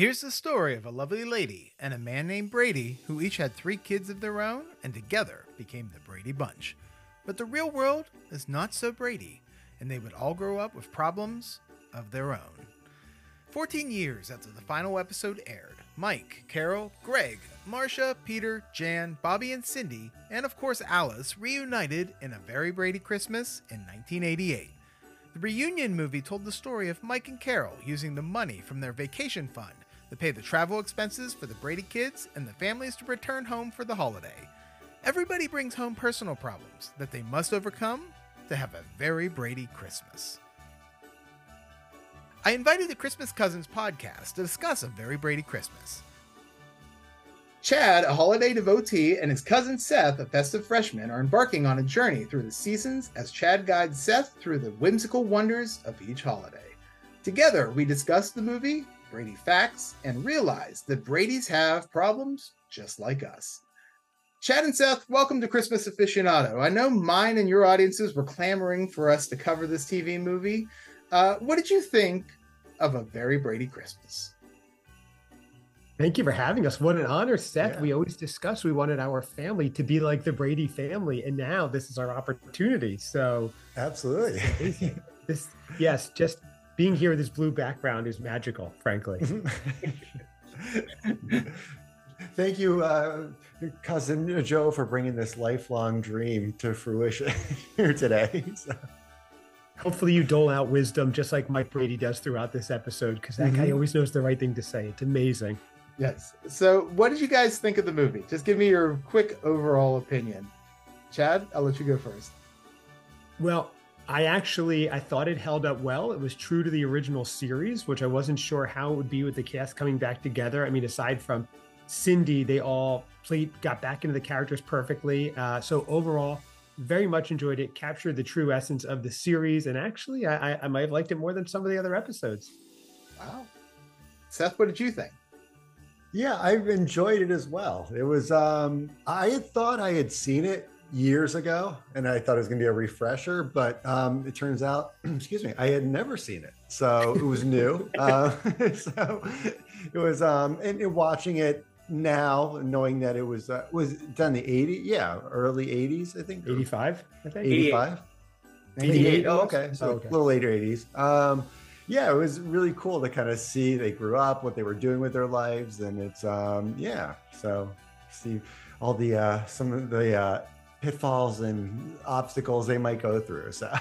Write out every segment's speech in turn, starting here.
Here's the story of a lovely lady and a man named Brady who each had three kids of their own and together became the Brady Bunch. But the real world is not so Brady, and they would all grow up with problems of their own. 14 years after the final episode aired, Mike, Carol, Greg, Marcia, Peter, Jan, Bobby, and Cindy, and of course Alice, reunited in A Very Brady Christmas in 1988. The reunion movie told the story of Mike and Carol using the money from their vacation fund to pay the travel expenses for the Brady kids and the families to return home for the holiday. Everybody brings home personal problems that they must overcome to have a very Brady Christmas. I invited the Christmas Cousins podcast to discuss a very Brady Christmas. Chad, a holiday devotee, and his cousin Seth, a festive freshman, are embarking on a journey through the seasons as Chad guides Seth through the whimsical wonders of each holiday. Together, we discuss the movie, Brady Facts, and realize that Brady's have problems just like us. Chad and Seth, welcome to Christmas Aficionado. I know mine and your audiences were clamoring for us to cover this TV movie. Uh, what did you think of A Very Brady Christmas? Thank you for having us. What an honor, Seth. Yeah. We always discussed we wanted our family to be like the Brady family, and now this is our opportunity. So, Absolutely. this, yes, just being here with this blue background is magical, frankly. Thank you, uh, cousin Joe, for bringing this lifelong dream to fruition here today. So- Hopefully, you dole out wisdom just like Mike Brady does throughout this episode, because that guy Mhm. always knows the right thing to say. It's amazing. Yes. So, what did you guys think of the movie? Just give me your quick overall opinion. Chad, I'll let you go first. Well, I actually I thought it held up well. It was true to the original series, which I wasn't sure how it would be with the cast coming back together. I mean, aside from Cindy, they all played got back into the characters perfectly. Uh, so overall, very much enjoyed it. Captured the true essence of the series, and actually, I, I, I might have liked it more than some of the other episodes. Wow. Seth, what did you think? yeah, I've enjoyed it as well. It was, um, I had thought I had seen it years ago and I thought it was going to be a refresher, but um, it turns out, excuse me, I had never seen it. So it was new. uh, so it was, um, and, and watching it now, knowing that it was, uh, was done in the 80s, yeah, early 80s, I think. Eighty-five, I think. 85 88 oh, okay so Oh, okay. a little later 80s um yeah it was really cool to kind of see they grew up what they were doing with their lives and it's um yeah so see all the uh some of the uh pitfalls and obstacles they might go through so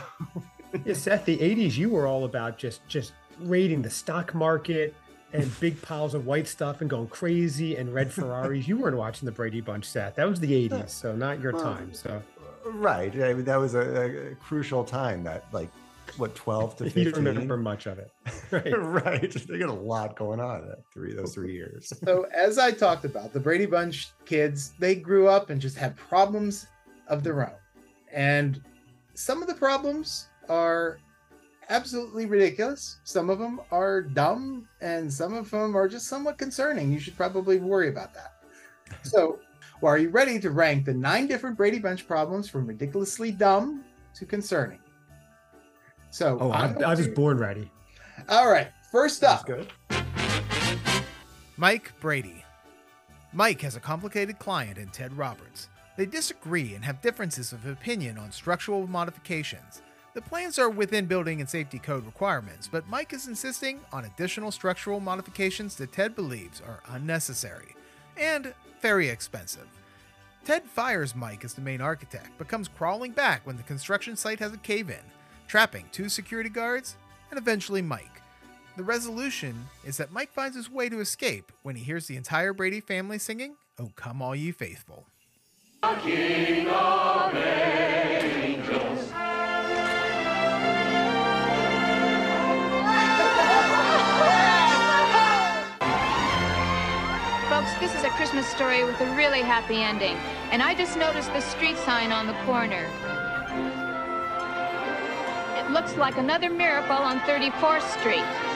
Yeah, Seth, the '80s, you were all about just just raiding the stock market and big piles of white stuff and going crazy and red Ferraris. You weren't watching the Brady Bunch, Seth. That was the uh, '80s, so not your Well, time. So right I mean, that was a, a crucial time that like what 12 to 15 don't remember much of it, right? right they got a lot going on that three those three years So, as I talked about, the Brady Bunch kids, they grew up and just had problems of their own. And some of the problems are absolutely ridiculous. Some of them are dumb, and some of them are just somewhat concerning. You should probably worry about that. So, well, are you ready to rank the nine different Brady Bunch problems from ridiculously dumb to concerning? So, Oh, I, I'm I was to- born ready. all right. First up, good Mike Brady. Mike has a complicated client in Ted Roberts. They disagree and have differences of opinion on structural modifications. The plans are within building and safety code requirements, but Mike is insisting on additional structural modifications that Ted believes are unnecessary and very expensive. Ted fires Mike as the main architect, but comes crawling back when the construction site has a cave in, trapping two security guards and eventually Mike. The resolution is that Mike finds his way to escape when he hears the entire Brady family singing, Oh Come All Ye Faithful. Folks, this is a Christmas story with a really happy ending. And I just noticed the street sign on the corner. It looks like another miracle on 34th Street.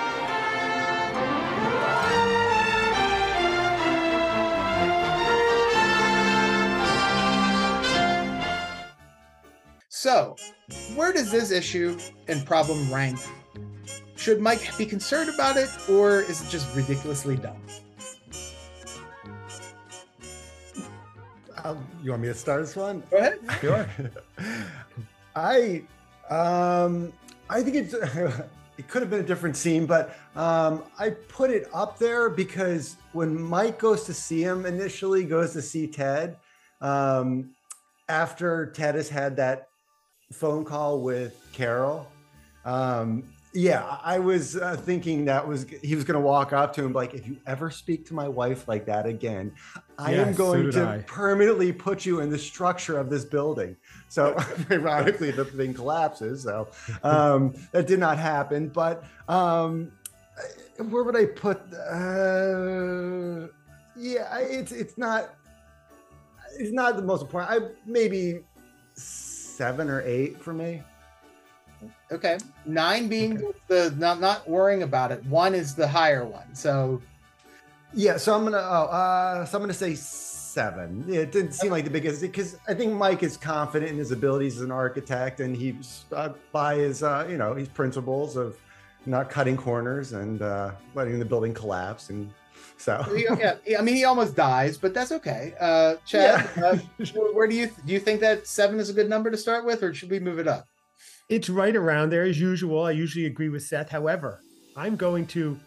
So, where does this issue and problem rank should Mike be concerned about it, or is it just ridiculously dumb? Um, you want me to start this one? Go ahead. Sure. I um I think it's it could have been a different scene, but um I put it up there because when Mike goes to see him initially, goes to see Ted, um after Ted has had that phone call with Carol, um yeah, I was uh, thinking that was he was going to walk up to him like, if you ever speak to my wife like that again, I am Yes, so going did to I. permanently put you in the structure of this building. So ironically, the thing collapses. So um, that did not happen. But um, where would I put? Uh, yeah, it's it's not it's not the most important. I maybe seven or eight for me. Okay. Nine being the not not worrying about it. One is the higher one. So Yeah, so I'm gonna oh, uh, so I'm gonna say seven. It didn't seem like the biggest because I think Mike is confident in his abilities as an architect, and he's stuck by his uh, you know his principles of not cutting corners and uh, letting the building collapse. And so yeah, I mean he almost dies, but that's okay. Uh, Chad, Yeah. uh, where do you do you think that seven is a good number to start with, or should we move it up? It's right around there as usual. I usually agree with Seth. However, I'm going to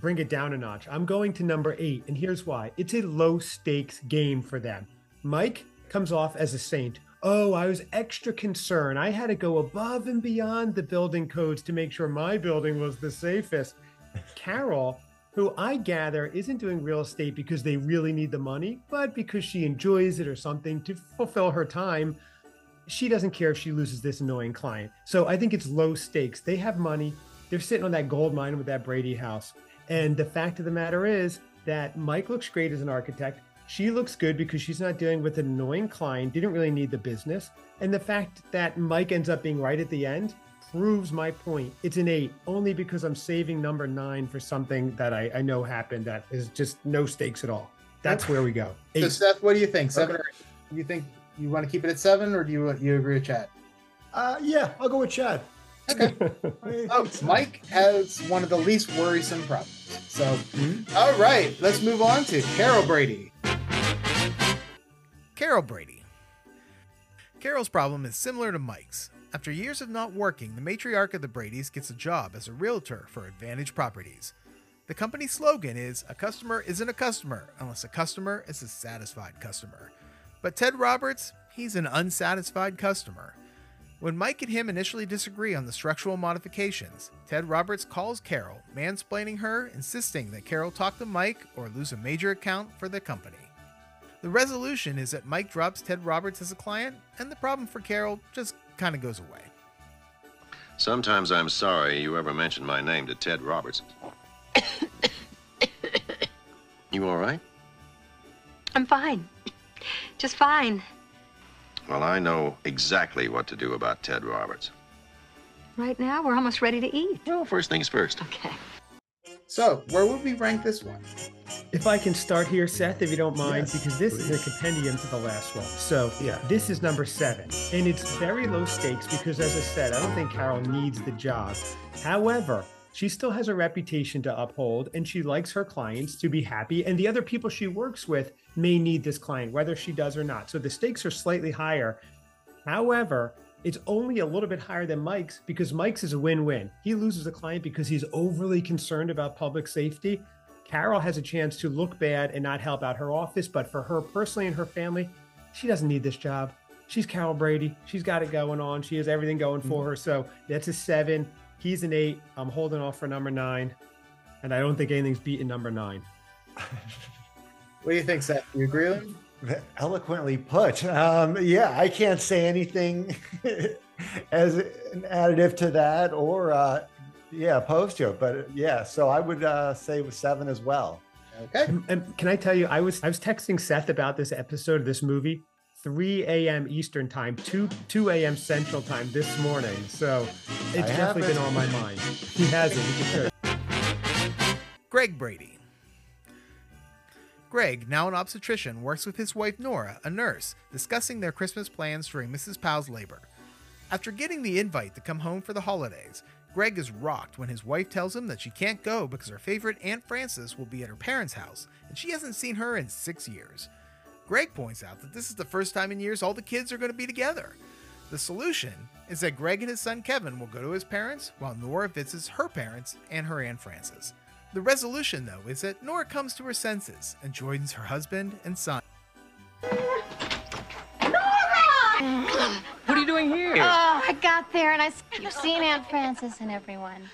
bring it down a notch. I'm going to number eight, and here's why. It's a low stakes game for them. Mike comes off as a saint. Oh, I was extra concerned. I had to go above and beyond the building codes to make sure my building was the safest. Carol, who I gather isn't doing real estate because they really need the money, but because she enjoys it or something to fulfill her time, she doesn't care if she loses this annoying client. So I think it's low stakes. They have money. They're sitting on that gold mine with that Brady house. And the fact of the matter is that Mike looks great as an architect. She looks good because she's not dealing with an annoying client, didn't really need the business. And the fact that Mike ends up being right at the end proves my point. It's an eight, only because I'm saving number nine for something that I, I know happened that is just no stakes at all. That's where we go. So Seth, what do you think? Seven Okay. or eight? You think you want to keep it at seven, or do you you agree with Chad? uh, yeah, I'll go with Chad. Okay. Oh. Mike has one of the least worrisome problems. So, Mhm. all right, let's move on to Carol Brady. Carol Brady. Carol's problem is similar to Mike's. After years of not working, the matriarch of the Bradys gets a job as a realtor for Advantage Properties. The company's slogan is A customer isn't a customer unless a customer is a satisfied customer. But Ted Roberts, he's an unsatisfied customer. When Mike and him initially disagree on the structural modifications, Ted Roberts calls Carol, mansplaining her, insisting that Carol talk to Mike or lose a major account for the company. The resolution is that Mike drops Ted Roberts as a client, and the problem for Carol just kind of goes away. Sometimes I'm sorry you ever mentioned my name to Ted Roberts. you all right? I'm fine. Just fine. Well, I know exactly what to do about Ted Roberts. Right now, we're almost ready to eat. Well, first things first. Okay. So, where would we rank this one? If I can start here, Seth, if you don't mind, Yes, because this is a compendium to the last one. So Yeah. this is number seven. And it's very low stakes because, as I said, I don't think Carol needs the job. However, she still has a reputation to uphold and she likes her clients to be happy. And the other people she works with may need this client, whether she does or not. So the stakes are slightly higher. However, it's only a little bit higher than Mike's because Mike's is a win win. He loses a client because he's overly concerned about public safety. Carol has a chance to look bad and not help out her office, but for her personally and her family, she doesn't need this job. She's Carol Brady. She's got it going on. She has everything going for mm-hmm. her. So that's a seven. He's an eight. I'm holding off for number nine. And I don't think anything's beating number nine. What do you think, Seth? You agree with him? Eloquently put. Um, yeah, I can't say anything as an additive to that or uh, yeah, opposed to it. But yeah, so I would uh, say with seven as well. Okay. And, and can I tell you, I was I was texting Seth about this episode of this movie, 3 a.m. Eastern time, 2 2 a.m. Central time this morning. So it's I definitely been haven't. on my mind. He hasn't. He should. Greg Brady. Greg, now an obstetrician, works with his wife Nora, a nurse, discussing their Christmas plans during Mrs. Powell's labor. After getting the invite to come home for the holidays, Greg is rocked when his wife tells him that she can't go because her favorite Aunt Frances will be at her parents' house and she hasn't seen her in six years. Greg points out that this is the first time in years all the kids are going to be together. The solution is that Greg and his son Kevin will go to his parents while Nora visits her parents and her Aunt Frances. The resolution, though, is that Nora comes to her senses and joins her husband and son. Nora! What are you doing here? Oh, I got there and I you've seen Aunt Frances and everyone.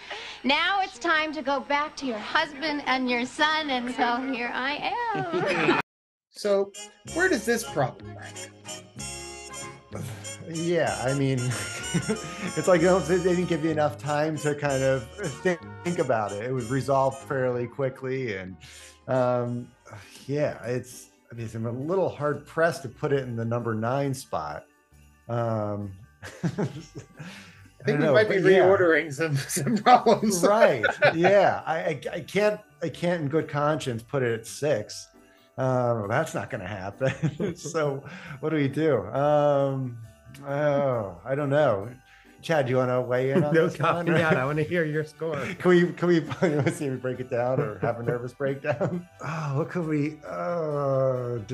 Now it's time to go back to your husband and your son, and so here I am. So, where does this problem rank? Yeah, I mean, it's like they they didn't give you enough time to kind of think, think about it. It was resolved fairly quickly, and um, yeah, it's. I mean, I'm a little hard pressed to put it in the number nine spot. Um, I think we might be but yeah. reordering some, some problems. right yeah I, I i can't i can't in good conscience put it at six um that's not gonna happen so what do we do um oh i don't know chad do you want to weigh in on no this one, copping or- out. I want to hear your score. can we can we you want to see me break it down or have a nervous breakdown oh what could we oh.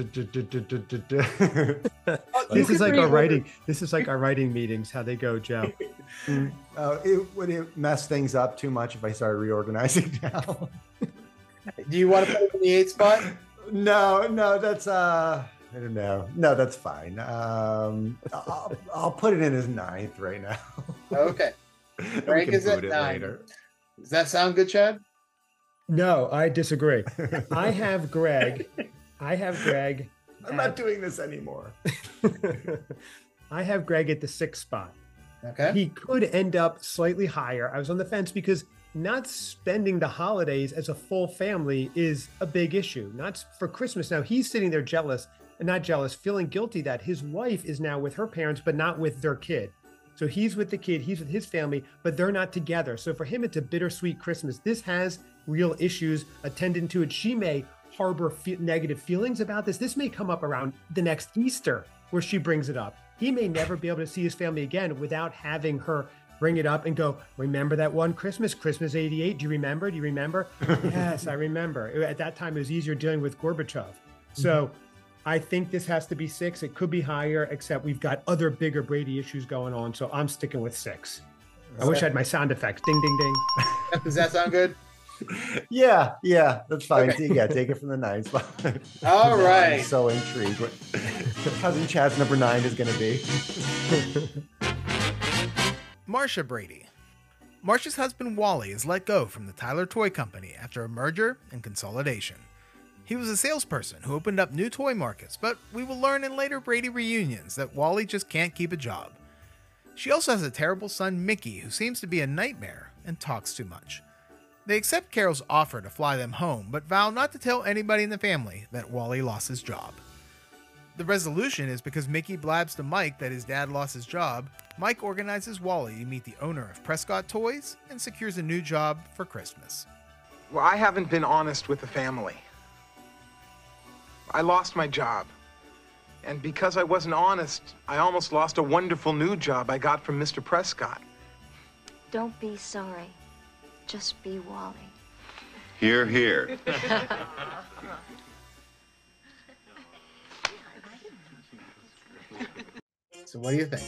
This is like our writing. This is like our writing meetings. How they go, Joe. Oh, it would it mess things up too much if i started reorganizing now Do you want to put it in the eighth spot? No, no, that's uh I don't know. No, that's fine. Um I'll, I'll put it in as ninth right now. Okay. We Rank is at boot it nine. Does that sound good, Chad? No, I disagree. I have Greg. I have Greg. I'm not doing this anymore. I have Greg at the sixth spot. Okay. He could end up slightly higher. I was on the fence because not spending the holidays as a full family is a big issue. Not for Christmas. Now he's sitting there jealous, and not jealous, feeling guilty that his wife is now with her parents, but not with their kid. So he's with the kid, he's with his family, but they're not together. So for him, it's a bittersweet Christmas. This has real issues attendant to it. She may harbor fe- negative feelings about this. This may come up around the next Easter where she brings it up. He may never be able to see his family again without having her bring it up and go, Remember that one Christmas, Christmas 88? Do you remember? Do you remember? yes, I remember. At that time, it was easier dealing with Gorbachev. So mm-hmm. I think this has to be six. It could be higher, except we've got other bigger Brady issues going on. So I'm sticking with six. I wish I had my sound effects. Ding, ding, ding. Does that sound good? Yeah, yeah, that's fine. Okay. Yeah, take it from the ninth spot. All I'm so intrigued what cousin Chad's number nine is gonna be. Marcia Brady. Marcia's husband Wally is let go from the Tyler Toy Company after a merger and consolidation. He was a salesperson who opened up new toy markets, but we will learn in later Brady reunions that Wally just can't keep a job. She also has a terrible son, Mickey, who seems to be a nightmare and talks too much. They accept Carol's offer to fly them home, but vow not to tell anybody in the family that Wally lost his job. The resolution is because Mickey blabs to Mike that his dad lost his job, Mike organizes Wally to meet the owner of Prescott Toys and secures a new job for Christmas. Well, I haven't been honest with the family. I lost my job. And because I wasn't honest, I almost lost a wonderful new job I got from Mr. Prescott. Don't be sorry. Just be Wally. Here, here. So what do you think?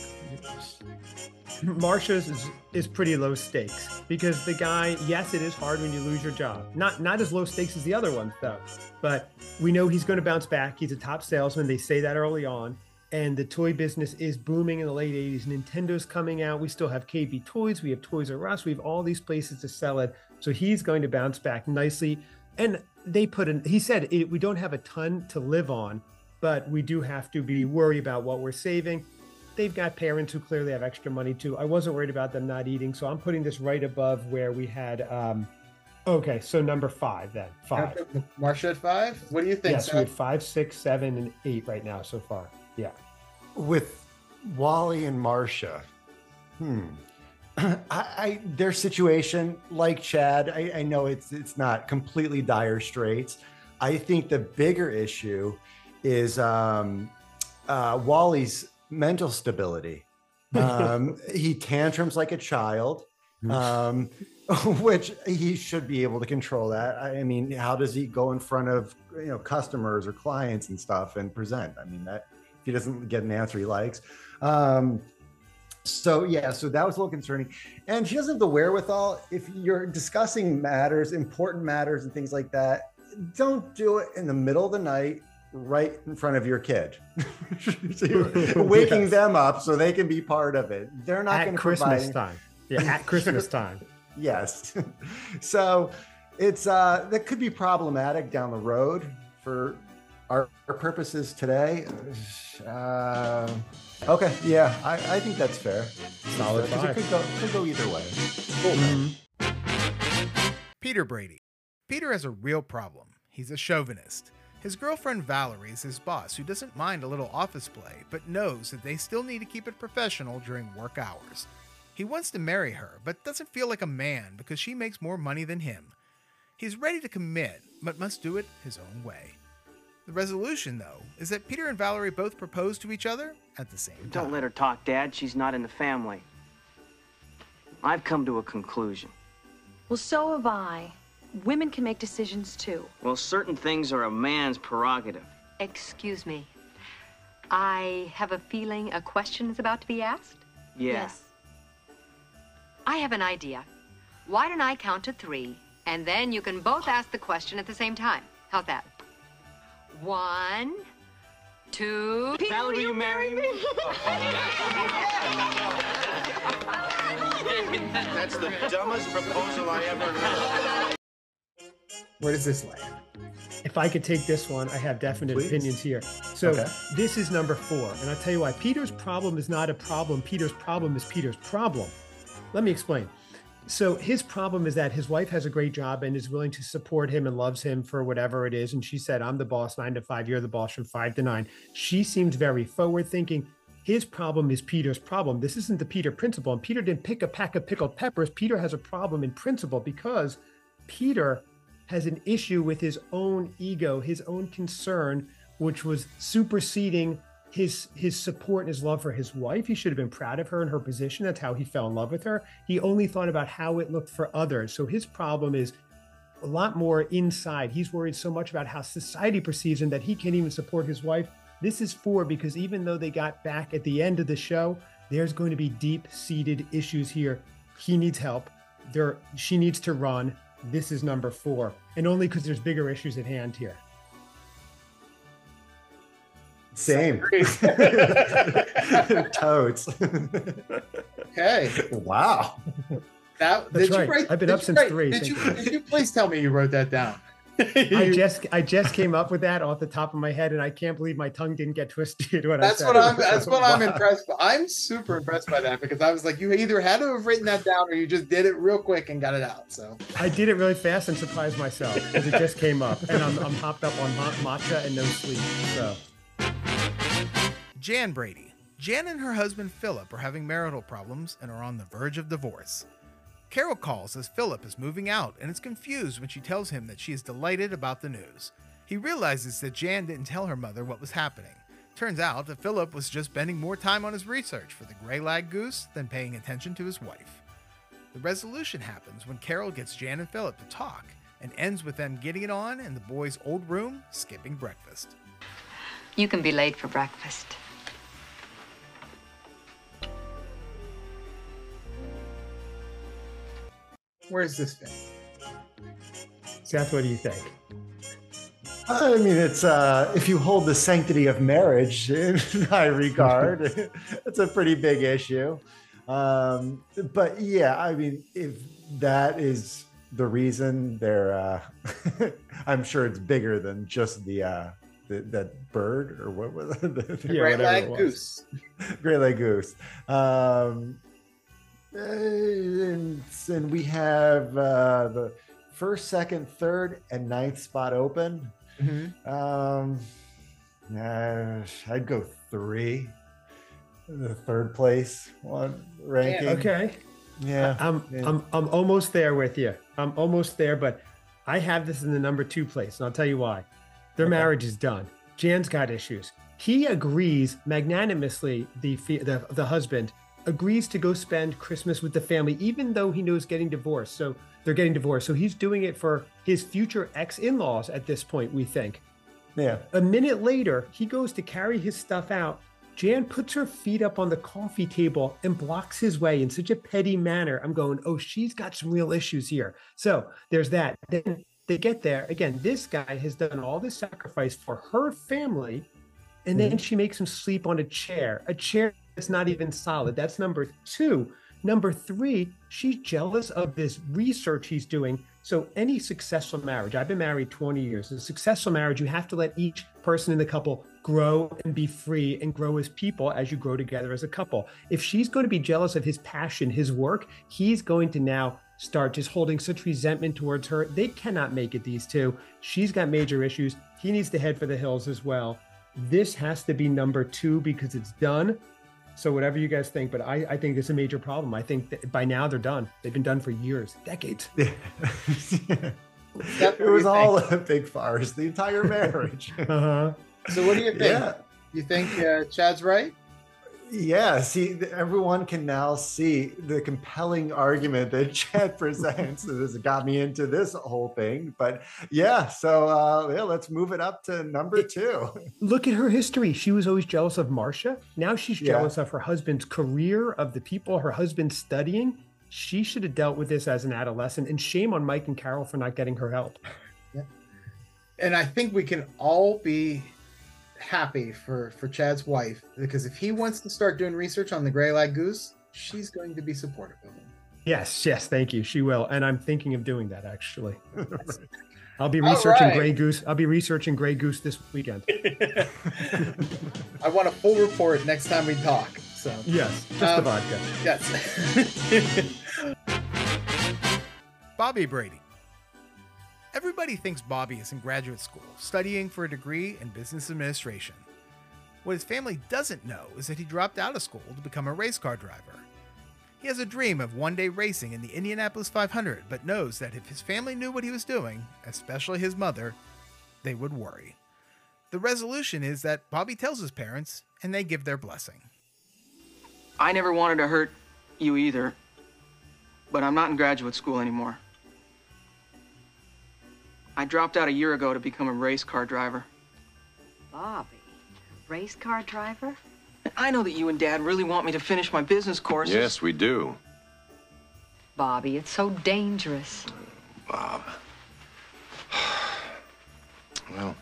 Marcia's is, is pretty low stakes because the guy, yes, it is hard when you lose your job. Not not as low stakes as the other ones though. But we know he's going to bounce back. He's a top salesman. They say that early on. And the toy business is booming in the late 80s. Nintendo's coming out. We still have KB Toys. We have Toys R Us. We have all these places to sell it. So he's going to bounce back nicely. And they put in, he said, we don't have a ton to live on, but we do have to be worried about what we're saving they've got parents who clearly have extra money too. I wasn't worried about them not eating, so I'm putting this right above where we had. um Okay, so number five then five. Marcia at five? What do you think? Yes, we Seth? have five, six, seven, and eight right now so far. Yeah. with Wally and Marcia, Hmm. I, I their situation, like Chad, I, I know it's it's not completely dire straits. I think the bigger issue is um, uh, Wally's mental stability. Um, he tantrums like a child. um, which he should be able to control that. I mean, how does he go in front of you know customers or clients and stuff and present? I mean, that if he doesn't get an answer he likes. Um, so yeah, so that was a little concerning. And she doesn't have the wherewithal. If you're discussing matters, important matters, and things like that, don't do it in the middle of the night right in front of your kid. so you're waking yes. them up so they can be part of it. They're not going to Christmas provide... time. Yeah, at Christmas time. yes. so it's uh that could be problematic down the road for our, our purposes today. Uh, okay, yeah, I, I think that's fair. Solid five. It could go, could go either way. Cool. Mm-hmm. Peter Brady. Peter has a real problem. He's a chauvinist. His girlfriend Valerie is his boss, who doesn't mind a little office play, but knows that they still need to keep it professional during work hours. He wants to marry her, but doesn't feel like a man because she makes more money than him. He's ready to commit, but must do it his own way. The resolution, though, is that Peter and Valerie both propose to each other at the same time. Don't let her talk, Dad. She's not in the family. I've come to a conclusion. Well, so have I. Women can make decisions too. Well, certain things are a man's prerogative. Excuse me. I have a feeling a question is about to be asked? Yeah. Yes. I have an idea. Why don't I count to three, and then you can both ask the question at the same time. How's that? One, two. Peter, Valerie, will you marry me? That's the dumbest proposal I ever heard. Where does this land? If I could take this one, I have definite Please. opinions here. So okay. this is number four. And I'll tell you why. Peter's problem is not a problem. Peter's problem is Peter's problem. Let me explain. So his problem is that his wife has a great job and is willing to support him and loves him for whatever it is. And she said, I'm the boss, nine to five. You're the boss from five to nine. She seems very forward thinking. His problem is Peter's problem. This isn't the Peter principle. And Peter didn't pick a pack of pickled peppers. Peter has a problem in principle because Peter has an issue with his own ego, his own concern, which was superseding his his support and his love for his wife. He should have been proud of her and her position. That's how he fell in love with her. He only thought about how it looked for others. So his problem is a lot more inside. He's worried so much about how society perceives him that he can't even support his wife. This is four because even though they got back at the end of the show, there's going to be deep seated issues here. He needs help. There, she needs to run. This is number four, and only because there's bigger issues at hand here. Same. Toads. okay. Wow. That, That's right. Write, I've been up since write, three. Did you, did you please tell me you wrote that down? I just I just came up with that off the top of my head, and I can't believe my tongue didn't get twisted when that's I what I'm. That's what wow. I'm impressed. By. I'm super impressed by that because I was like, you either had to have written that down or you just did it real quick and got it out. So I did it really fast and surprised myself because it just came up, and I'm, I'm hopped up on matcha and no sleep. So Jan Brady. Jan and her husband Philip are having marital problems and are on the verge of divorce. Carol calls as Philip is moving out and is confused when she tells him that she is delighted about the news. He realizes that Jan didn't tell her mother what was happening. Turns out that Philip was just spending more time on his research for the gray lag goose than paying attention to his wife. The resolution happens when Carol gets Jan and Philip to talk and ends with them getting it on in the boys' old room, skipping breakfast. You can be late for breakfast. Where's this fit? Seth, what do you think? I mean, it's uh, if you hold the sanctity of marriage in high regard, it's a pretty big issue. Um, but yeah, I mean, if that is the reason, they're, uh, I'm sure it's bigger than just the, uh, the that bird or what was it? the yeah, Great Lag Goose. Great Lag Goose. Um, and, and we have uh, the first, second, third, and ninth spot open. Mm-hmm. Um, uh, I'd go three. The third place one ranking. Okay. Yeah. I'm yeah. I'm I'm almost there with you. I'm almost there, but I have this in the number two place, and I'll tell you why. Their okay. marriage is done. Jan's got issues. He agrees magnanimously, the the, the husband, agrees to go spend Christmas with the family, even though he knows getting divorced. So they're getting divorced. So he's doing it for his future ex in laws at this point, we think. Yeah. A minute later, he goes to carry his stuff out. Jan puts her feet up on the coffee table and blocks his way in such a petty manner. I'm going, oh, she's got some real issues here. So there's that. Then they get there. Again, this guy has done all this sacrifice for her family. And then mm-hmm. she makes him sleep on a chair, a chair that's not even solid. That's number two. Number three, she's jealous of this research he's doing. So, any successful marriage, I've been married 20 years. A successful marriage, you have to let each person in the couple grow and be free and grow as people as you grow together as a couple. If she's going to be jealous of his passion, his work, he's going to now start just holding such resentment towards her. They cannot make it, these two. She's got major issues. He needs to head for the hills as well. This has to be number two because it's done. So whatever you guys think, but I, I think it's a major problem. I think that by now they're done. They've been done for years, decades. Yeah. it was all a big farce, the entire marriage. uh-huh. So what do you think? Yeah. You think uh, Chad's right? Yeah, see, everyone can now see the compelling argument that Chad presents. this got me into this whole thing. But yeah, so uh, yeah, let's move it up to number two. Look at her history. She was always jealous of Marcia. Now she's jealous yeah. of her husband's career, of the people her husband's studying. She should have dealt with this as an adolescent. And shame on Mike and Carol for not getting her help. Yeah. And I think we can all be happy for for Chad's wife because if he wants to start doing research on the gray lag goose, she's going to be supportive of him. Yes, yes, thank you. She will, and I'm thinking of doing that actually. I'll be researching right. gray goose. I'll be researching gray goose this weekend. I want a full report next time we talk. So yes, just um, the vodka. Yes. Bobby Brady Everybody thinks Bobby is in graduate school, studying for a degree in business administration. What his family doesn't know is that he dropped out of school to become a race car driver. He has a dream of one day racing in the Indianapolis 500, but knows that if his family knew what he was doing, especially his mother, they would worry. The resolution is that Bobby tells his parents, and they give their blessing. I never wanted to hurt you either, but I'm not in graduate school anymore. I dropped out a year ago to become a race car driver. Bobby, race car driver? I know that you and Dad really want me to finish my business courses. Yes, we do. Bobby, it's so dangerous. Bob. Well,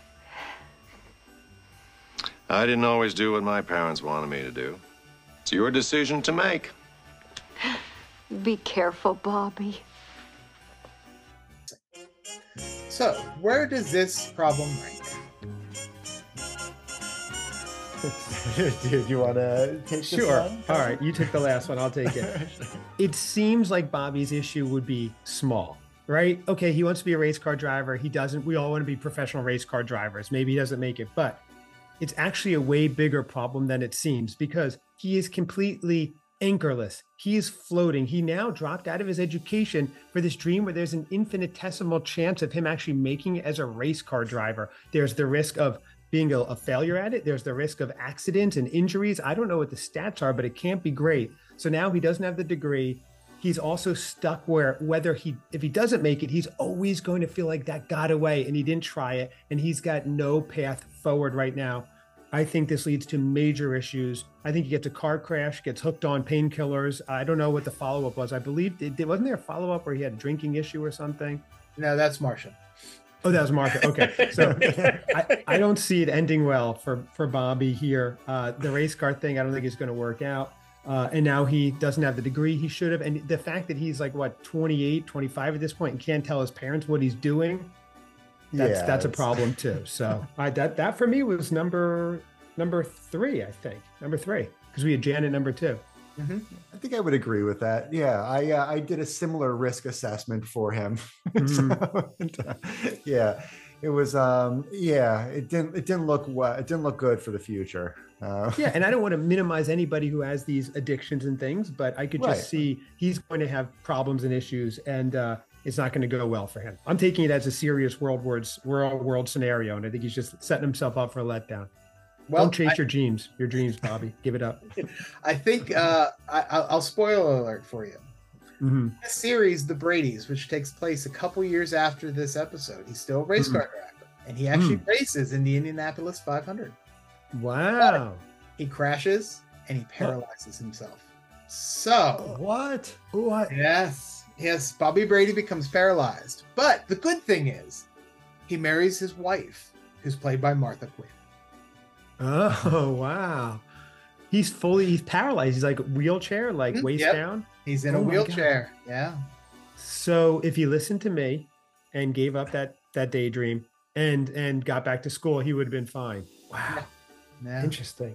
I didn't always do what my parents wanted me to do. It's your decision to make. Be careful, Bobby. So, where does this problem rank? Dude, you want to take sure. All right, you took the last one. I'll take it. it seems like Bobby's issue would be small, right? Okay, he wants to be a race car driver. He doesn't. We all want to be professional race car drivers. Maybe he doesn't make it, but it's actually a way bigger problem than it seems because he is completely anchorless. He is floating. He now dropped out of his education for this dream where there's an infinitesimal chance of him actually making it as a race car driver. There's the risk of being a, a, failure at it. There's the risk of accidents and injuries. I don't know what the stats are, but it can't be great. So now he doesn't have the degree. He's also stuck where whether he if he doesn't make it, he's always going to feel like that got away and he didn't try it and he's got no path forward right now. I think this leads to major issues. I think he gets a car crash, gets hooked on painkillers. I don't know what the follow up was. I believe it, wasn't there a follow up where he had a drinking issue or something. No, that's Marcia. Oh, that was Marcia. Okay, so I, I, don't see it ending well for for Bobby here. Uh, the race car thing, I don't think is going to work out. Uh, and now he doesn't have the degree he should have. And the fact that he's like what 28, 25 at this point and can't tell his parents what he's doing that's yeah, that's a problem too. So I, that that for me was number number three, I think number three because we had Janet number 2 mm-hmm. I think I would agree with that. Yeah, I uh, I did a similar risk assessment for him. Mm-hmm. so, yeah, it was um yeah it didn't it didn't look well it didn't look good for the future. Uh, yeah, and I don't want to minimize anybody who has these addictions and things, but I could just right. see he's going to have problems and issues, and uh, it's not going to go well for him. I'm taking it as a serious world world world world scenario, and I think he's just setting himself up for a letdown. Well, Don't chase I- your dreams. Your dreams, Bobby. Give it up. I think uh, I, I'll I'll spoil alert for you. hmm The series, The Bradys, which takes place a couple years after this episode, he's still a race Mhm. car driver, and he actually Mm. races in the Indianapolis 500. Wow. He crashes and he paralyzes himself. So What? What? Yes, yes, Bobby Brady becomes paralyzed. But the good thing is, he marries his wife, who's played by Martha Quinn. Oh wow. He's fully he's paralyzed. He's like wheelchair, like Mhm, waist yep. down. He's in Oh a wheelchair. Yeah. So if he listened to me and gave up that that daydream and and got back to school, he would have been fine. Wow. yeah. Interesting.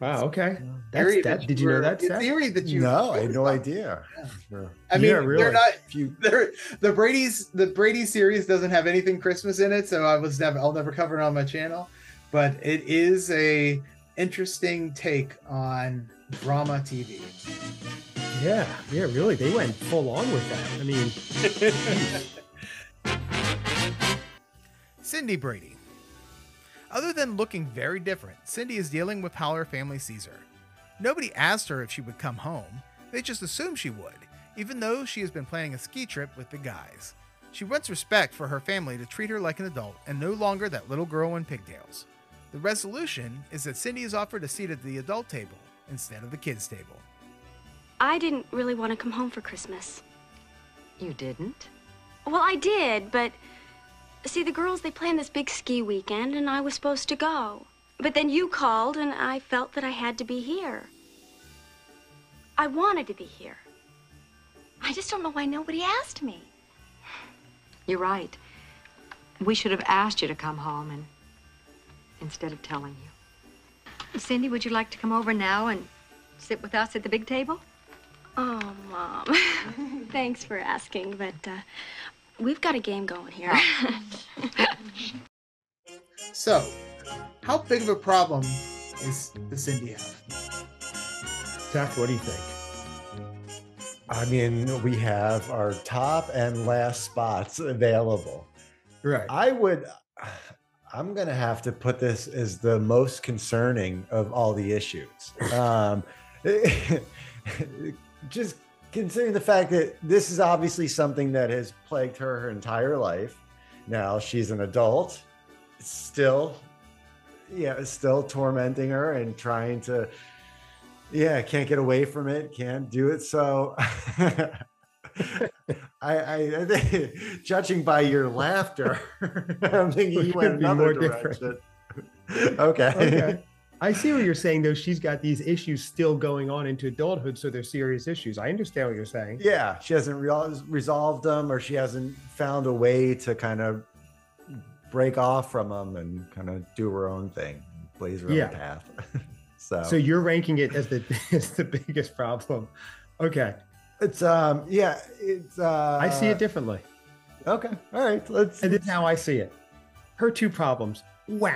Wow. Okay. That's that. that Did you know that? Seth? theory that you No, I had no idea. Sure. I mean, Yeah, really. they're not. You They're, the Brady's the Brady series doesn't have anything Christmas in it, so I was never I'll never cover it on my channel. But it is a interesting take on drama TV. Yeah. Yeah. Really, they went full on with that. I mean, Cindy Brady. Other than looking very different, Cindy is dealing with how her family sees her. Nobody asked her if she would come home, they just assumed she would, even though she has been planning a ski trip with the guys. She wants respect for her family to treat her like an adult and no longer that little girl in pigtails. The resolution is that Cindy is offered a seat at the adult table instead of the kids' table. I didn't really want to come home for Christmas. You didn't? Well, I did, but see, the girls, they planned this big ski weekend, and I was supposed to go. But then you called, and I felt that I had to be here. I wanted to be here. I just don't know why nobody asked me. You're right. We should have asked you to come home and instead of telling you. Cindy, would you like to come over now and sit with us at the big table? Oh, Mom. Thanks for asking, but uh, we've got a game going here. So, how big of a problem is the Cindy have? Seth, what do you think? I mean, we have our top and last spots available. Right. I would, I'm going to have to put this as the most concerning of all the issues. Um, just considering the fact that this is obviously something that has plagued her her entire life. Now she's an adult, still, yeah, still tormenting her and trying to, yeah, can't get away from it, can't do it. So, I, I, I think, judging by your laughter, I'm thinking you went be another more different. direction. okay. okay. I see what you're saying, though. She's got these issues still going on into adulthood, so they're serious issues. I understand what you're saying. Yeah, she hasn't re- resolved them, or she hasn't found a way to kind of break off from them and kind of do her own thing, blaze her Yeah. own path. so, So you're ranking it as the as the biggest problem. Okay. it's um, yeah, it's uh, I see it differently. Okay, all right, let's. And this is how I see it. Her two problems. Wah.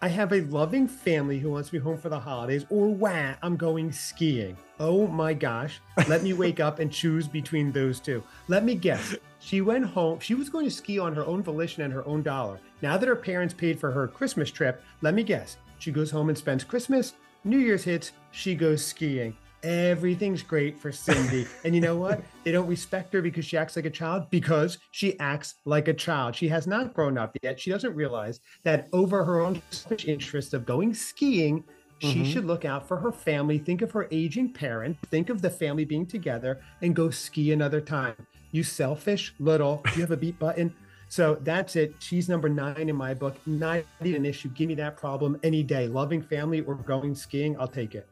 I have a loving family who wants me home for the holidays, or wah, I'm going skiing. Oh my gosh. Let me wake up and choose between those two. Let me guess. She went home. She was going to ski on her own volition and her own dollar. Now that her parents paid for her Christmas trip, let me guess. She goes home and spends Christmas. New Year's hits. She goes skiing. Everything's great for Cindy. and you know what? They don't respect her because she acts like a child because she acts like a child. She has not grown up yet. She doesn't realize that over her own selfish interest of going skiing, she Mhm. should look out for her family, think of her aging parent, think of the family being together, and go ski another time. You selfish little, you have a beat button. So that's it. She's number nine in my book. Not an issue. Give me that problem any day. Loving family or going skiing, I'll take it.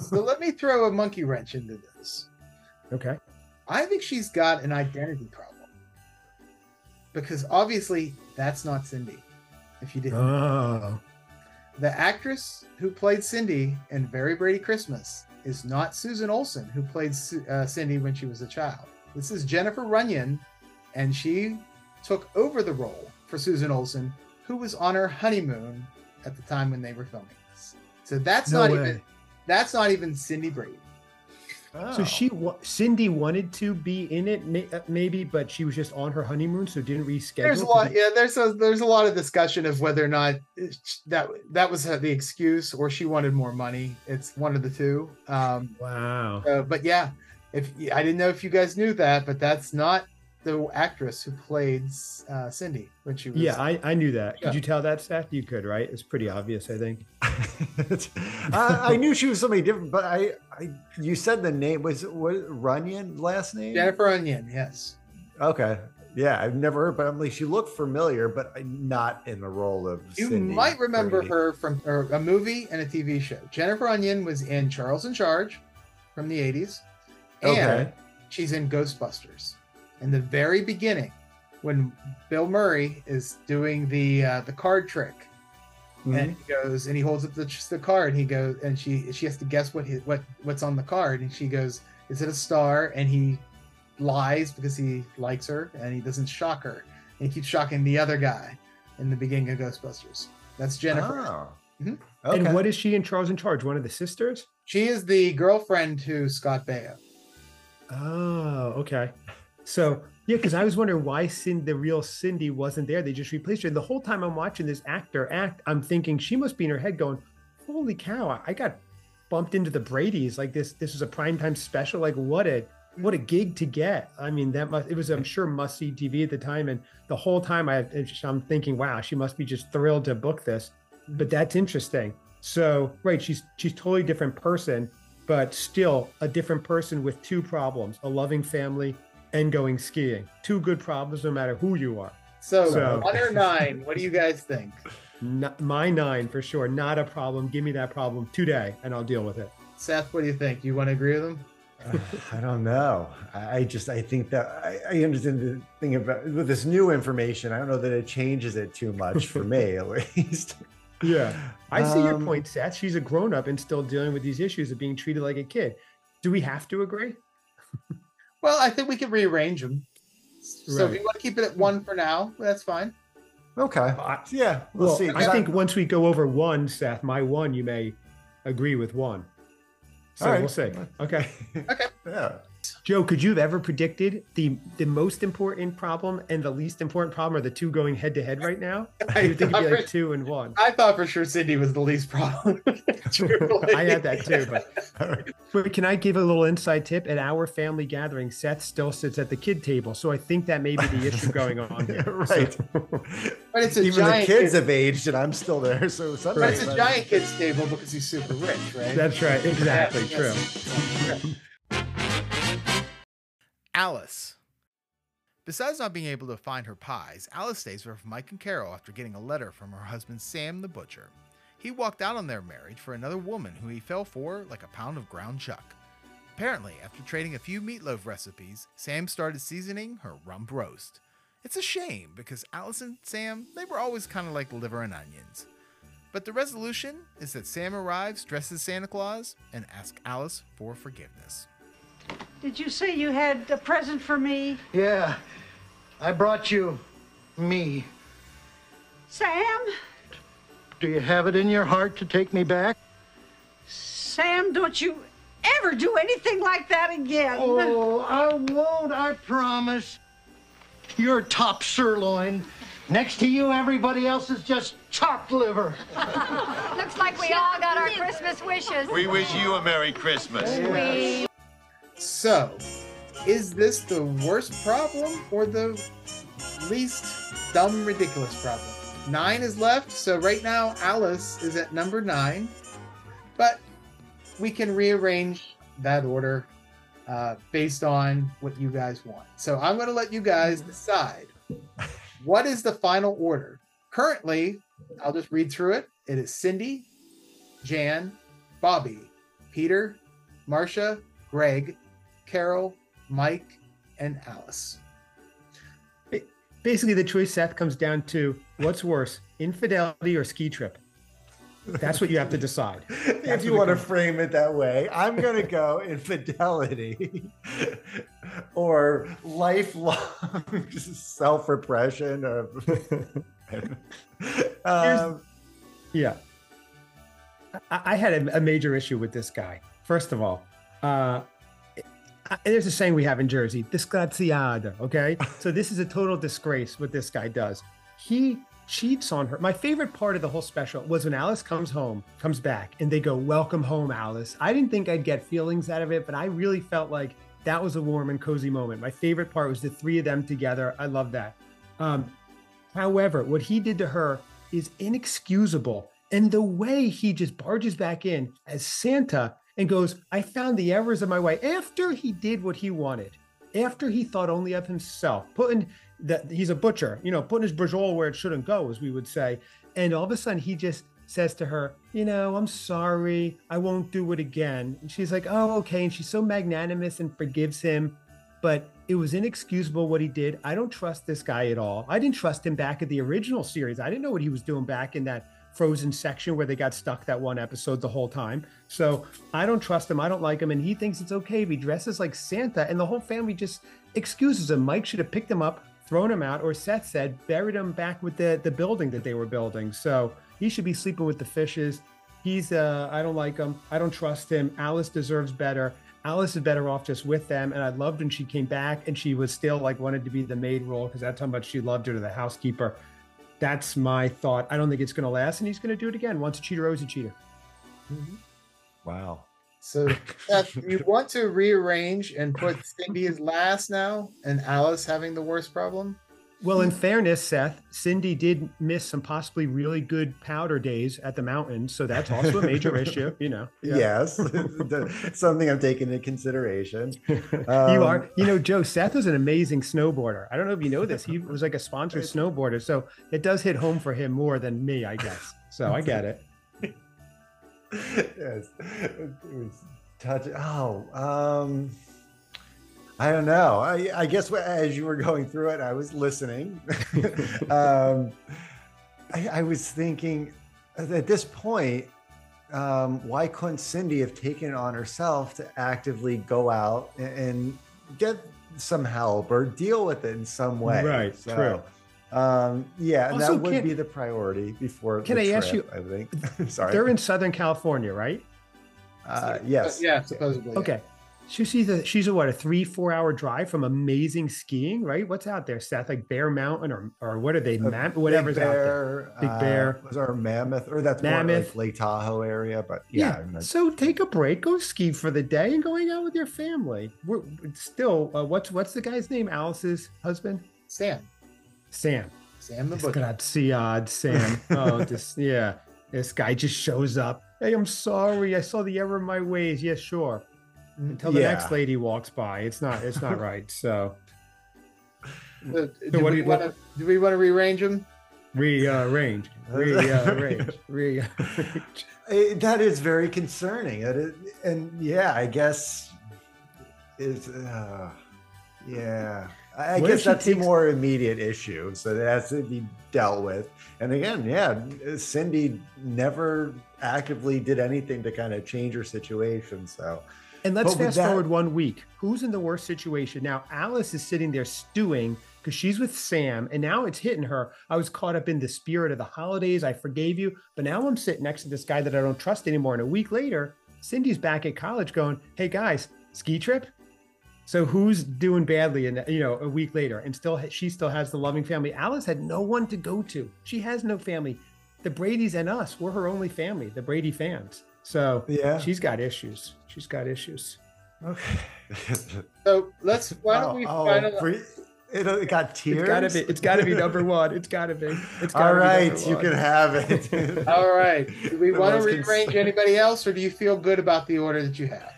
So let me throw a monkey wrench into this. Okay. I think she's got an identity problem. Because obviously that's not Cindy. If you didn't Oh. The actress who played Cindy in Very Brady Christmas is not Susan Olsen, who played uh, Cindy when she was a child. This is Jennifer Runyon, and she took over the role for Susan Olsen, who was on her honeymoon at the time when they were filming this. So that's No not way. even that's not even Cindy Brady. So she, Cindy wanted to be in it, uh, maybe, but she was just on her honeymoon, so didn't reschedule. There's a lot. Yeah, there's a there's a lot of discussion of whether or not that that was the excuse or she wanted more money. It's one of the two. Um, wow. uh, but yeah, if I didn't know if you guys knew that, but that's not the actress who played uh, Cindy when she was. Yeah, I, I knew that. Yeah. Could you tell that, Seth? You could, right? It's pretty obvious, I think. I, I knew she was somebody different, but I, I you said the name was it what Runyon last name? Jennifer Runyon. Yes. Okay. Yeah, I've never heard, but I'm like she looked familiar, but not in the role of. You Cindy might remember Brady. her from or a movie and a TV show. Jennifer Runyon was in Charles in Charge from the 80s. And Okay. she's in Ghostbusters. In the very beginning, when Bill Murray is doing the uh, the card trick, and he goes and he holds up the, the card. He goes and she she has to guess what his, what what's on the card, and she goes, "Is it a star?" And he lies because he likes her and he doesn't shock her. And he keeps shocking the other guy in the beginning of Ghostbusters. That's Jennifer. Oh. Mhm. And what is she in Charles in Charge? One of the sisters? She is the girlfriend to Scott Baio. Oh, okay. So yeah, because I was wondering why Cindy, the real Cindy, wasn't there. They just replaced her. And the whole time I'm watching this actor act, I'm thinking she must be in her head going, "Holy cow! I- got bumped into the Bradys. Like this, this was a primetime special. Like what a what a gig to get. I mean, that must it was I'm sure must see TV at the time. And the whole time I I'm thinking, wow, she must be just thrilled to book this. But that's interesting. So right, she's she's totally different person, but still a different person with two problems: a loving family and going skiing. Two good problems, no matter who you are. So, So- one or nine? What do you guys think? N- my nine for sure, not a problem. Give me that problem today, and I'll deal with it. Seth, what do you think? You want to agree with him? I don't know. I I just I think that I, I understand the thing about with this new information. I don't know that it changes it too much for me, at least. Yeah, I see your Um, point, Seth. She's a grown up and still dealing with these issues of being treated like a kid. Do we have to agree? Well, I think we can rearrange them. So if you want to keep it at one for now, that's fine. Okay. Yeah, we'll, Well, see. 'cause I think once we go over one, Seth, my one, you may agree with one. So All right. we'll see. Okay. Okay. Yeah. Joe, could you have ever predicted the the most important problem and the least important problem are the two going head to head right now? I would think it'd be like two and one. I thought for sure Cindy was the least problem. I had that too, but, but can I give a little inside tip? At our family gathering, Seth still sits at the kid table, so I think that may be the issue going on here. right. But it's a Even the kids kid- have aged, and I'm still there. So But sometimes it's a giant kids table because he's super rich, right? That's right. Exactly. Yeah, True. yes. Alice. Besides not being able to find her pies, Alice stays with Mike and Carol after getting a letter from her husband Sam the butcher. He walked out on their marriage for another woman who he fell for like a pound of ground chuck. Apparently, after trading a few meatloaf recipes, Sam started seasoning her rump roast. It's a shame because Alice and Sam, they were always kind of like liver and onions. But the resolution is that Sam arrives dressed as Santa Claus and asks Alice for forgiveness. Did you say you had a present for me? Yeah, I brought you me. Sam? Do you have it in your heart to take me back? Sam, don't you ever do anything like that again. Oh, I won't, I promise. You're top sirloin. Next to you, everybody else is just chopped liver. Looks like we all got our Christmas wishes. We wish you a Merry Christmas. We So, is this the worst problem or the least dumb, ridiculous problem? Nine is left, so right now Alice is at number nine, but we can rearrange that order uh, based on what you guys want. So I'm going to let you guys decide what is the final order. Currently, I'll just read through it. It is Cindy, Jan, Bobby, Peter, Marcia, Greg, Carol, Mike, and Alice. Basically, the choice, Seth, comes down to what's worse, infidelity or ski trip. That's what you have to decide. if you want to frame it that way, I'm going to go infidelity or lifelong self repression of. um, Yeah. I, I had a, a major issue with this guy. First of all, uh, and there's a saying we have in Jersey, disgraziata. Okay, so this is a total disgrace what this guy does. He cheats on her. My favorite part of the whole special was when Alice comes home, comes back, and they go, "Welcome home, Alice." I didn't think I'd get feelings out of it, but I really felt like that was a warm and cozy moment. My favorite part was the three of them together. I love that. Um, however, what he did to her is inexcusable. And the way he just barges back in as Santa and goes, I found the errors of my way after he did what he wanted, after he thought only of himself, putting that he's a butcher, you know, putting his brajol where it shouldn't go, as we would say. And all of a sudden he just says to her, You know, I'm sorry. I won't do it again. And she's like, Oh, okay. And she's so magnanimous and forgives him. But it was inexcusable what he did. I don't trust this guy at all. I didn't trust him back at the original series. I didn't know what he was doing back in that frozen section where they got stuck that one episode the whole time. So I don't trust him. I don't like him. And he thinks it's okay if he dresses like Santa. And the whole family just excuses him. Mike should have picked him up, thrown him out, or Seth said, buried him back with the, the building that they were building. So he should be sleeping with the fishes. He's, uh, I don't like him. I don't trust him. Alice deserves better. Alice is better off just with them. And I loved when she came back and she was still like wanted to be the maid role because that's how much she loved her to the housekeeper. That's my thought. I don't think it's going to last, and he's going to do it again. Once a cheater, always a cheater. Mm-hmm. Wow. So, Seth, you want to rearrange and put Cindy as last now, and Alice having the worst problem? Well, in fairness, Seth, Cindy did miss some possibly really good powder days at the mountains, so that's also a major issue. You know. Yeah. Yes, something I'm taking into consideration. Um, you are, you know, Joe. Seth was an amazing snowboarder. I don't know if you know this. He was like a sponsored snowboarder, so it does hit home for him more than me, I guess. So I get it. yes, it was touch. Oh, um. I don't know. I, I, guess as you were going through it, I was listening. um, I, I, was thinking at this point, um, why couldn't Cindy have taken it on herself to actively go out and, and get some help or deal with it in some way? Right. So, true. Um, yeah, also, that would can, be the priority before. Can I trip, ask you? I think. Sorry. They're in Southern California, right? Uh, yes. Yeah, supposedly. Okay. So she's a she's a what a three four hour drive from amazing skiing, right? What's out there, Seth? Like Bear Mountain or or what are they? Uh, Mam- whatever's Big Bear, out there. Big Bear uh, was our Mammoth, or that's Mammoth, like Lake Tahoe area. But yeah, yeah. so take a break, go ski for the day, and going out with your family. We're still uh, what's what's the guy's name? Alice's husband, Sam. Sam. Sam the butcher. Grazie, Sam. oh, this yeah. This guy just shows up. Hey, I'm sorry. I saw the error of my ways. Yes, yeah, sure until the yeah. next lady walks by. It's not it's not right. So, do, so we want to do we want to rearrange them? Rearrange, uh, uh, rearrange, uh, rearrange. That is very concerning. That is, and yeah, I guess is uh, yeah. I what guess that's takes... a more immediate issue, so that has to be dealt with. And again, yeah, Cindy never actively did anything to kind of change her situation. So and let's fast that, forward one week. Who's in the worst situation? Now, Alice is sitting there stewing because she's with Sam, and now it's hitting her. I was caught up in the spirit of the holidays. I forgave you, but now I'm sitting next to this guy that I don't trust anymore. And a week later, Cindy's back at college going, Hey guys, ski trip? So who's doing badly and you know a week later and still she still has the loving family. Alice had no one to go to. She has no family. The Bradys and us, we're her only family, the Brady fans. So yeah, she's got issues. She's got issues. Okay. so let's. Why don't oh, we oh, finalize? It, it got tears. It's gotta be. It's gotta be number one. It's gotta be. It's gotta all right. Be you can have it. all right. Do we want to rearrange anybody else, or do you feel good about the order that you have?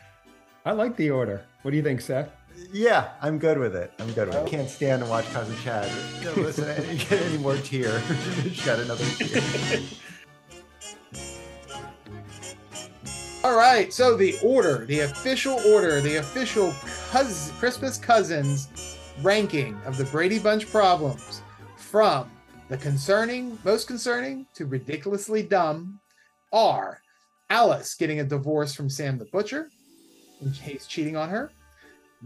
I like the order. What do you think, Seth? Yeah, I'm good with it. I'm good with it. I can't stand to watch cousin Chad. No, listen, get any more tear. Shed another tear. All right, so the order, the official order, the official Christmas Cousins ranking of the Brady Bunch problems from the concerning, most concerning to ridiculously dumb are Alice getting a divorce from Sam the Butcher, in case cheating on her,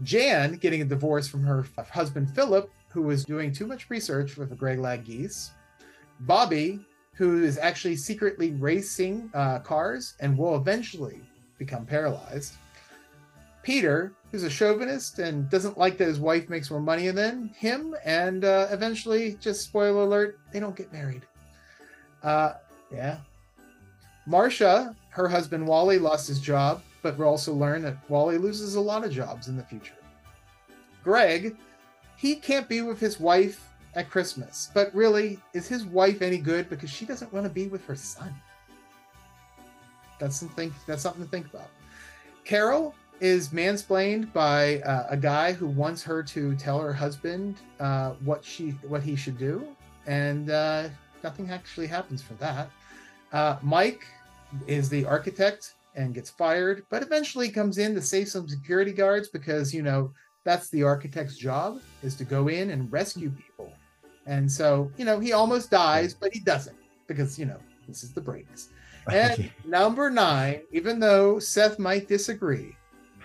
Jan getting a divorce from her husband Philip, who was doing too much research with the Grey Lag geese, Bobby who is actually secretly racing uh, cars and will eventually become paralyzed. Peter, who's a chauvinist and doesn't like that his wife makes more money than him, and uh, eventually, just spoiler alert, they don't get married. Uh, yeah. Marcia, her husband Wally, lost his job, but we'll also learn that Wally loses a lot of jobs in the future. Greg, he can't be with his wife at Christmas, but really, is his wife any good because she doesn't want to be with her son? That's something. That's something to think about. Carol is mansplained by uh, a guy who wants her to tell her husband uh, what she what he should do, and uh, nothing actually happens for that. Uh, Mike is the architect and gets fired, but eventually comes in to save some security guards because you know that's the architect's job is to go in and rescue people. And so you know he almost dies, but he doesn't because you know this is the Bradys. And number nine, even though Seth might disagree,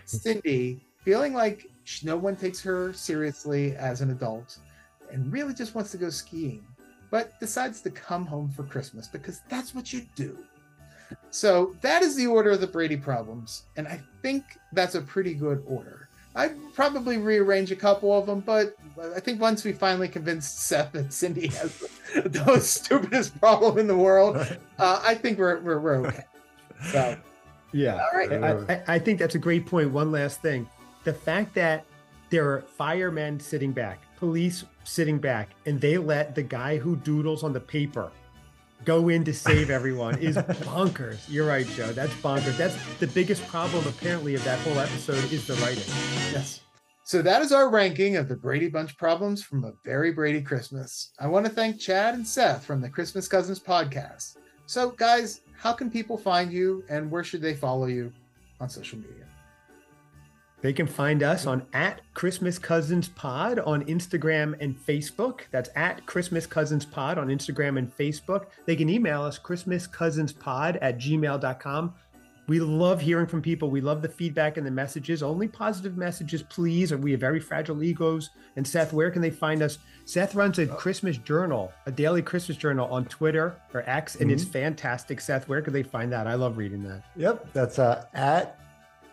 Cindy, feeling like no one takes her seriously as an adult and really just wants to go skiing, but decides to come home for Christmas because that's what you do. So that is the order of the Brady problems, and I think that's a pretty good order. I'd probably rearrange a couple of them, but I think once we finally convinced Seth that Cindy has the, the stupidest problem in the world, uh, I think we're, we're, we're okay. So, yeah. All right. I, I, I think that's a great point. One last thing the fact that there are firemen sitting back, police sitting back, and they let the guy who doodles on the paper go in to save everyone is bonkers. You're right, Joe. That's bonkers. That's the biggest problem, apparently, of that whole episode is the writing. Yes. So that is our ranking of the Brady Bunch problems from a very Brady Christmas. I want to thank Chad and Seth from the Christmas Cousins podcast. So, guys, how can people find you and where should they follow you on social media? They can find us on at Christmas Cousins Pod on Instagram and Facebook. That's at Christmas Cousins Pod on Instagram and Facebook. They can email us christmascousinspod at gmail.com. We love hearing from people. We love the feedback and the messages. Only positive messages, please. We have very fragile egos. And Seth, where can they find us? Seth runs a Christmas journal, a daily Christmas journal on Twitter or X, and it's fantastic. Seth, where can they find that? I love reading that. Yep, that's uh, at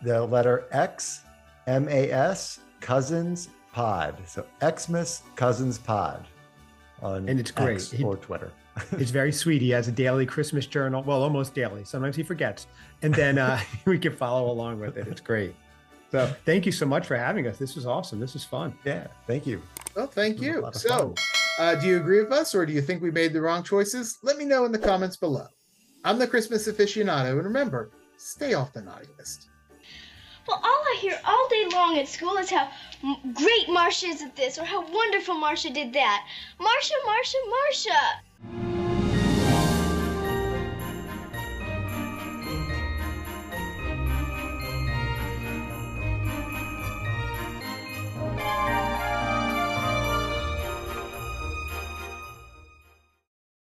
the letter X M A S Cousins Pod. So Xmas Cousins Pod on And it's great. X He- or Twitter. it's very sweet. He has a daily Christmas journal. Well, almost daily. Sometimes he forgets. And then uh, we can follow along with it. It's great. So thank you so much for having us. This was awesome. This was fun. Yeah, thank you. Well, thank you. So, uh, do you agree with us or do you think we made the wrong choices? Let me know in the comments below. I'm the Christmas aficionado, and remember, stay off the naughty list. Well, all I hear all day long at school is how great Marcia is at this or how wonderful Marcia did that. Marcia, Marcia, Marcia.